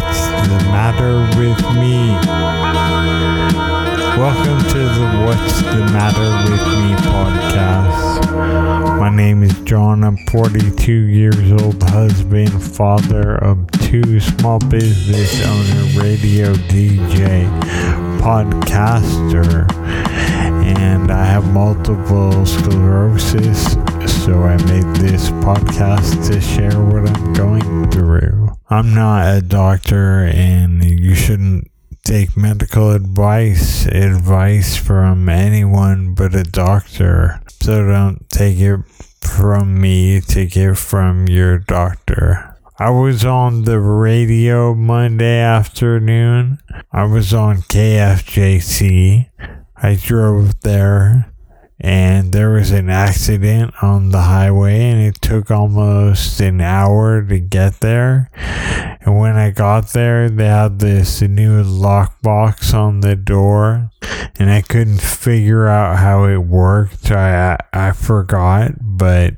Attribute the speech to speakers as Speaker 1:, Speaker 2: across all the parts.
Speaker 1: What's the Matter with Me? Welcome to the What's the Matter with Me podcast. My name is John. I'm 42 years old, husband, father of two small business owner, radio DJ, podcaster, and I have multiple sclerosis so I made this podcast to share what I'm going through. I'm not a doctor, and you shouldn't take medical advice advice from anyone but a doctor. So don't take it from me, take it from your doctor. I was on the radio Monday afternoon. I was on KFJC. I drove there and there was an accident on the highway and it took almost an hour to get there and when i got there they had this new lockbox on the door and i couldn't figure out how it worked i i forgot but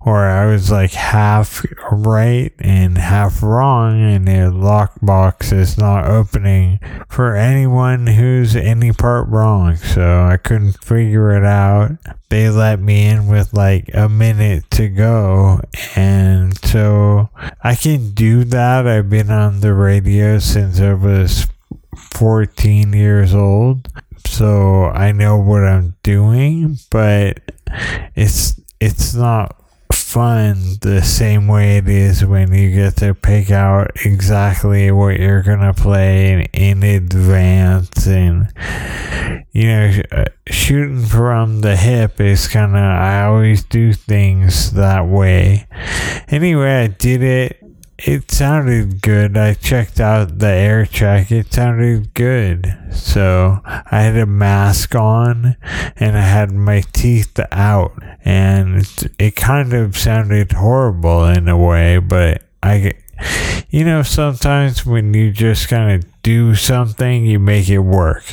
Speaker 1: or i was like half right and half wrong and the lockbox is not opening for anyone who's any part wrong so i couldn't figure it out out. They let me in with like a minute to go. And so I can do that. I've been on the radio since I was 14 years old. So I know what I'm doing, but it's it's not fun the same way it is when you get to pick out exactly what you're gonna play in, advance and you know uh, shooting from the hip is kind of i always do things that way anyway i did it it sounded good. I checked out the air check. It sounded good. So I had a mask on and I had my teeth out. And it, it kind of sounded horrible in a way, but I, you know, sometimes when you just kind of do something, you make it work.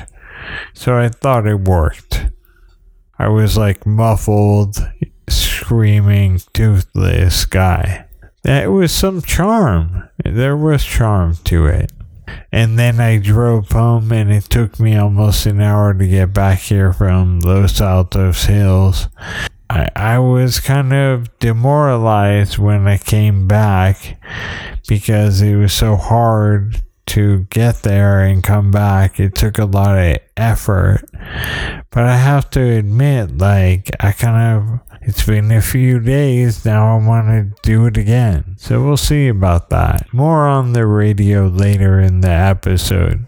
Speaker 1: So I thought it worked. I was like muffled, screaming, toothless guy that was some charm. There was charm to it. And then I drove home, and it took me almost an hour to get back here from Los Altos Hills. I, I was kind of demoralized when I came back because it was so hard to get there and come back. It took a lot of effort. But I have to admit, like, I kind of it's been a few days now. I want to do it again. So we'll see about that. More on the radio later in the episode.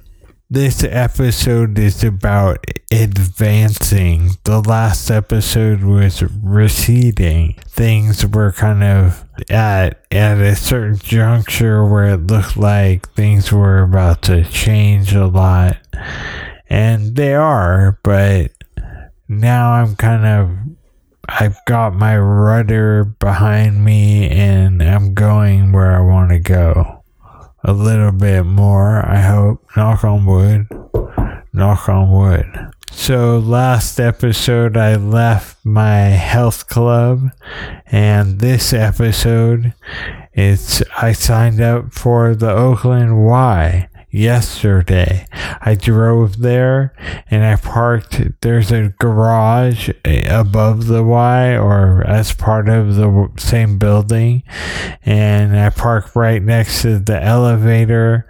Speaker 1: This episode is about advancing. The last episode was receding. Things were kind of at at a certain juncture where it looked like things were about to change a lot. And they are, but now I'm kind of I've got my rudder behind me and I'm going where I want to go. A little bit more, I hope. Knock on wood. Knock on wood. So, last episode, I left my health club, and this episode, it's I signed up for the Oakland Y yesterday. I drove there and I parked. There's a garage eh, above the Y or as part of the same building. And I parked right next to the elevator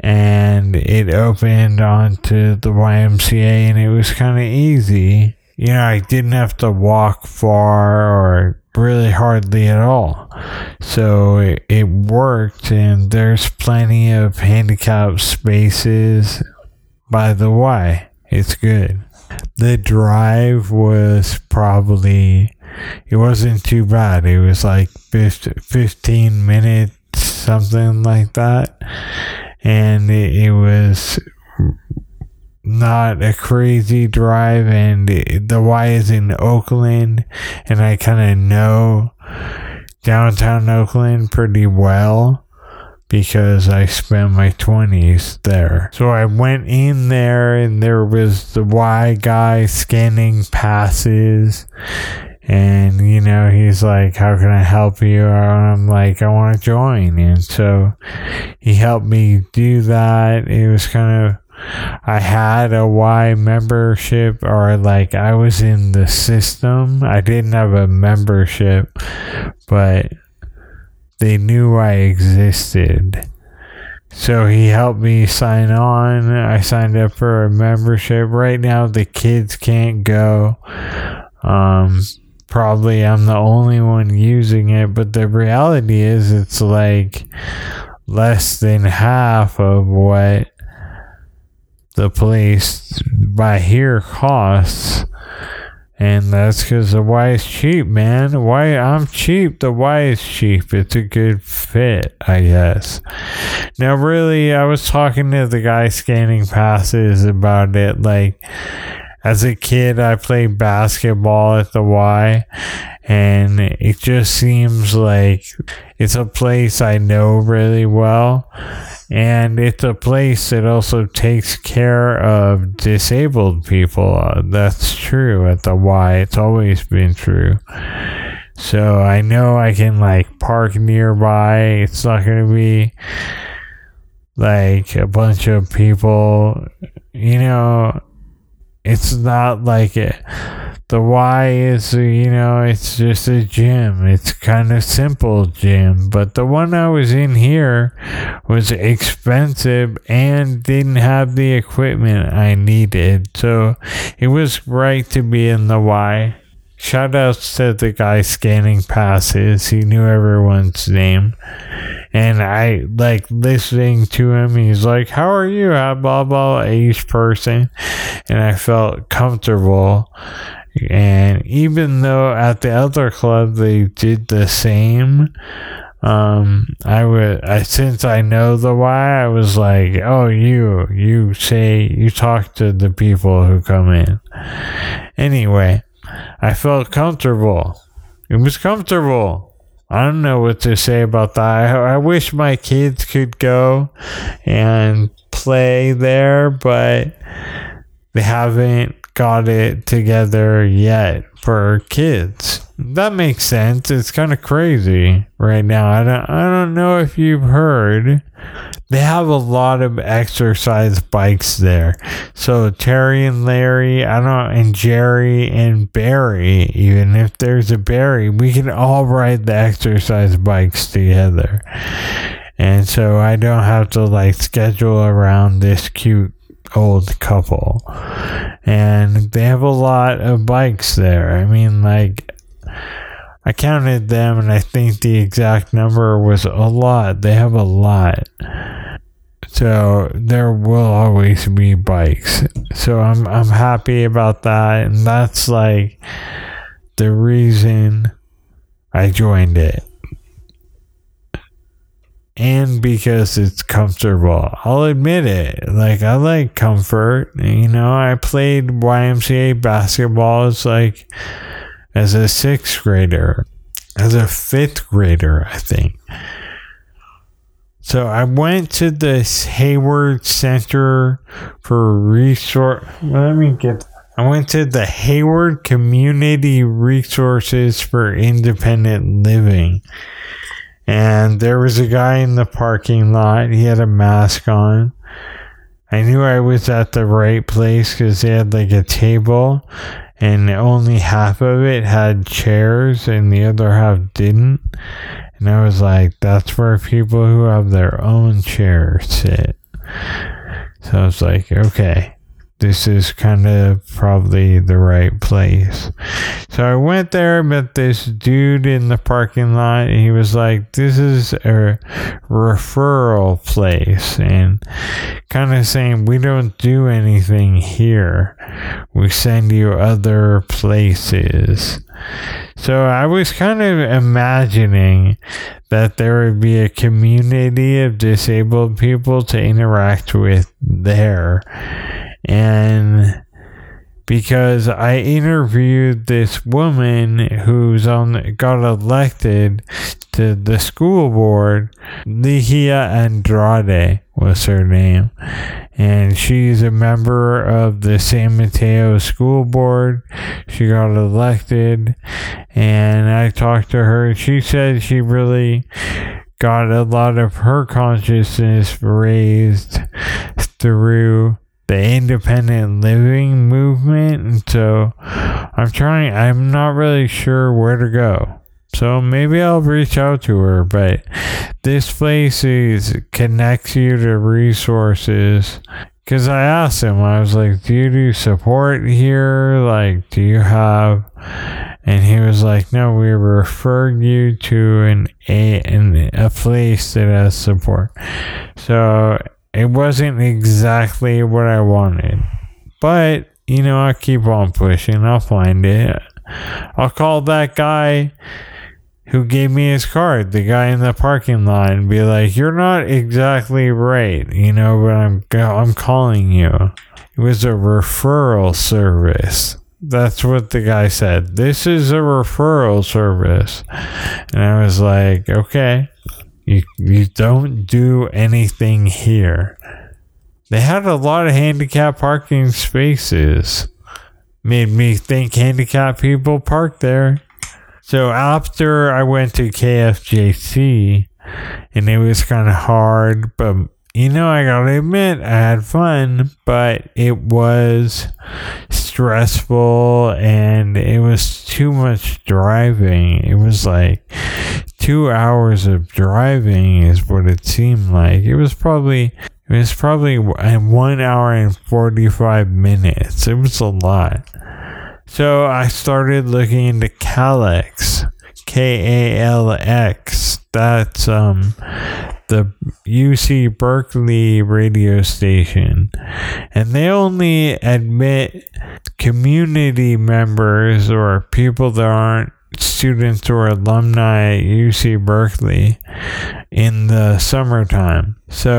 Speaker 1: and it opened onto the YMCA and it was kind of easy. You know, I didn't have to walk far or really hardly at all. So it, it worked, and there's plenty of handicap spaces by the way. It's good. The drive was probably, it wasn't too bad. It was like 15 minutes, something like that. And it, it was not a crazy drive and the Y is in Oakland and I kind of know downtown Oakland pretty well because I spent my 20s there. So I went in there and there was the Y guy scanning passes And, you know, he's like, How can I help you? And I'm like, I want to join. And so he helped me do that. It was kind of, I had a Y membership, or like I was in the system. I didn't have a membership, but they knew I existed. So he helped me sign on. I signed up for a membership. Right now, the kids can't go. Um, probably I'm the only one using it, but the reality is it's like less than half of what the place by here costs. And that's because the Y is cheap, man. Why I'm cheap. The Y is cheap. It's a good fit, I guess. Now, really, I was talking to the guy scanning passes about it. Like, as a kid, I played basketball at the Y, and it just seems like it's a place I know really well. And it's a place that also takes care of disabled people. Uh, that's true at the Y. It's always been true. So I know I can like park nearby. It's not going to be like a bunch of people, you know, it's not like it. The Y is, you know, it's just a gym. It's kind of simple gym. But the one I was in here was expensive and didn't have the equipment I needed. So it was right to be in the Y. Shout outs to the guy scanning passes. He knew everyone's name. And I like listening to him. He's like, How are you? Blah, blah, each person. And I felt comfortable. And even though at the other club they did the same, um, I would, I, since I know the Y, I was like, oh, you, you say, you talk to the people who come in. Anyway, I felt comfortable. It was comfortable. I don't know what to say about that. I, I wish my kids could go and play there, but they haven't got it together yet for kids. That makes sense. It's kind of crazy right now. I don't I don't know if you've heard they have a lot of exercise bikes there. So Terry and Larry, I don't and Jerry and Barry, even if there's a Barry, we can all ride the exercise bikes together. And so I don't have to like schedule around this cute old couple. And they have a lot of bikes there. I mean, like, I counted them and I think the exact number was a lot. They have a lot. So there will always be bikes. So I'm I'm happy about that and that's like the reason I joined it and because it's comfortable. I'll admit it. Like I like comfort. You know, I played YMCA basketball as like as a sixth grader, as a fifth grader, I think. So I went to this Hayward Center for Resource. Let me get. I went to the Hayward Community Resources for Independent Living and there was a guy in the parking lot. He had a mask on. I knew I was at the right place because they had like a table and only half of it had chairs and the other half didn't. And I was like, that's where people who have their own chairs sit. So I was like, okay this is kind of probably the right place. So I went there, met this dude in the parking lot. he was like, This is a referral place. And kind of saying, We don't do anything here, we send you other places. So I was kind of imagining that there would be a community of disabled people to interact with there and because I interviewed this woman who's on got elected to the school board. Ligia Andrade was her name. And she's a member of the San Mateo School Board. She got elected. And I talked to her. She said she really got a lot of her consciousness raised through the independent living movement. And so I'm trying, I'm not really sure where to go. So maybe I'll reach out to her, but this place is connects you to resources. Cause I asked him, I was like, "Do you do support here? Like, do you have?" And he was like, "No, we referred you to an a an, a place that has support." So it wasn't exactly what I wanted, but you know, I keep on pushing. I'll find it. I'll call that guy who gave me his card, the guy in the parking lot, and be like, "You're not exactly right, you know, but I'm I'm calling you." It was a referral service. That's what the guy said. This is a referral service, and I was like, "Okay, you you don't do anything here." They had a lot of handicap parking spaces. Made me think handicap people park there. So after I went to KFJC, and it was kind of hard, but you know, I gotta admit, I had fun, but it was stressful and it was too much driving. It was like two hours of driving, is what it seemed like. It was probably. It was probably one hour and 45 minutes. It was a lot. So I started looking into Kalix, K A L X. That's um the UC Berkeley radio station, and they only admit community members or people that aren't students or alumni at UC Berkeley in the summertime. So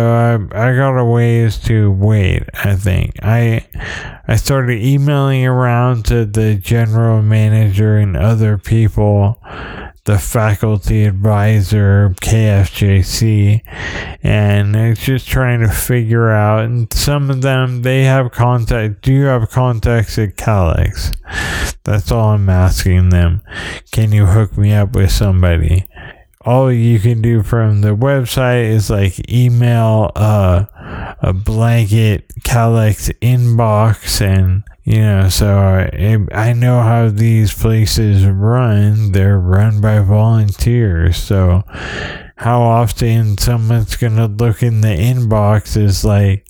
Speaker 1: I, I got a ways to wait, I think. I I started emailing around to the general manager and other people, the faculty advisor, KFJC, and it's just trying to figure out. And some of them, they have contact. Do you have contacts at KALX? That's all I'm asking them. Can you hook me up with somebody? All you can do from the website is like email uh, a blanket KALX inbox and you know so I, I know how these places run. They're run by volunteers. So how often someone's gonna look in the inbox is like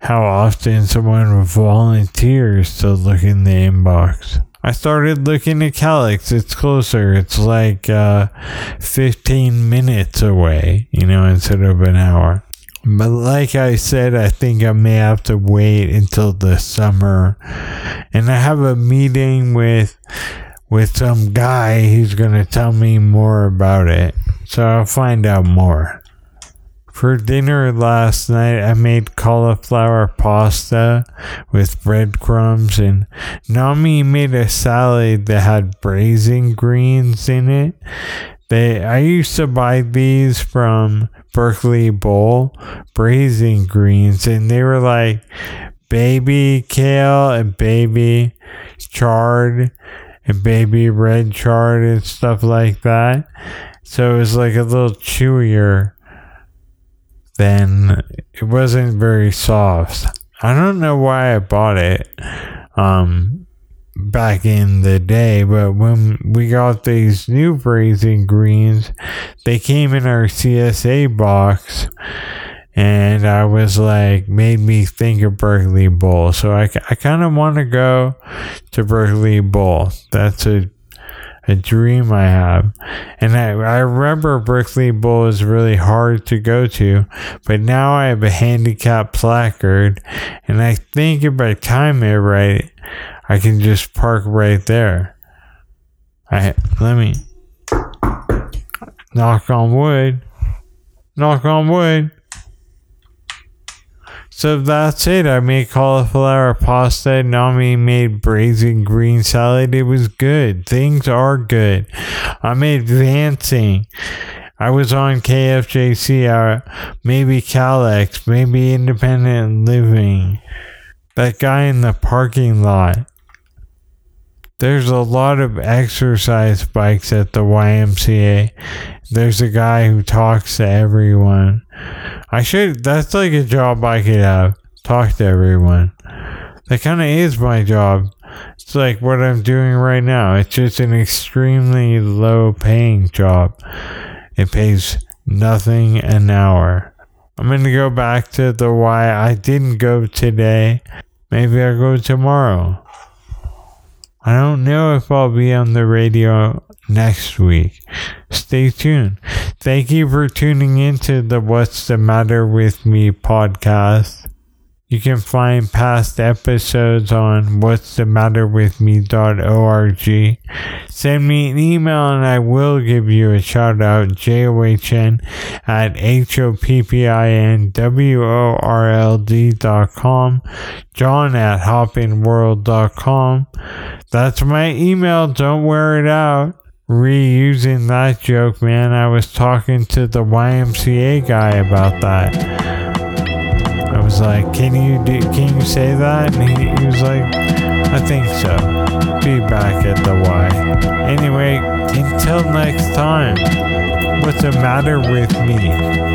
Speaker 1: how often someone volunteers to look in the inbox I started looking at KALX. It's closer. It's like uh, 15 minutes away, you know, instead of an hour. But like I said, I think I may have to wait until the summer. And I have a meeting with with some guy who's going to tell me more about it. So I'll find out more. For dinner last night, I made cauliflower pasta with breadcrumbs, and Nami made a salad that had braising greens in it. They, I used to buy these from Berkeley Bowl, braising greens, and they were like baby kale and baby chard and baby red chard and stuff like that. So it was like a little chewier then it wasn't very soft. I don't know why I bought it um, back in the day, but when we got these new braising greens, they came in our CSA box. And I was like, made me think of Berkeley Bowl. So I, I kind of want to go to Berkeley Bowl. That's a a dream I have. And I, I remember Berkeley Bowl is really hard to go to, but now I have a handicap placard, and I think if I time it right, I can just park right there. I let me knock on wood. Knock on wood. So that's it. I made cauliflower pasta. Nami made braising green salad. It was good. Things are good. I'm advancing. I was on KFJC, uh, maybe KALX, maybe Independent Living. That guy in the parking lot. There's a lot of exercise bikes at the YMCA. There's a guy who talks to everyone. I should, that's like a job I could have. Talk to everyone. That kind of is my job. It's like what I'm doing right now. It's just an extremely low paying job. It pays nothing an hour. I'm going to go back to the Y I didn't go today. Maybe I'll go tomorrow. I don't know if I'll be on the radio next week. Stay tuned. Thank you for tuning into the What's the Matter with Me podcast. You can find past episodes on what's the matter with me.org. Send me an email and I will give you a shout out. J-O-H-N at com. John at hoppingworld.com. That's my email. Don't wear it out reusing that joke, man. I was talking to the YMCA guy about that. I was like, "Can you do, can you say that?" And he, he was like, "I think so." Be back at the Y. Anyway, until next time. What's the matter with me?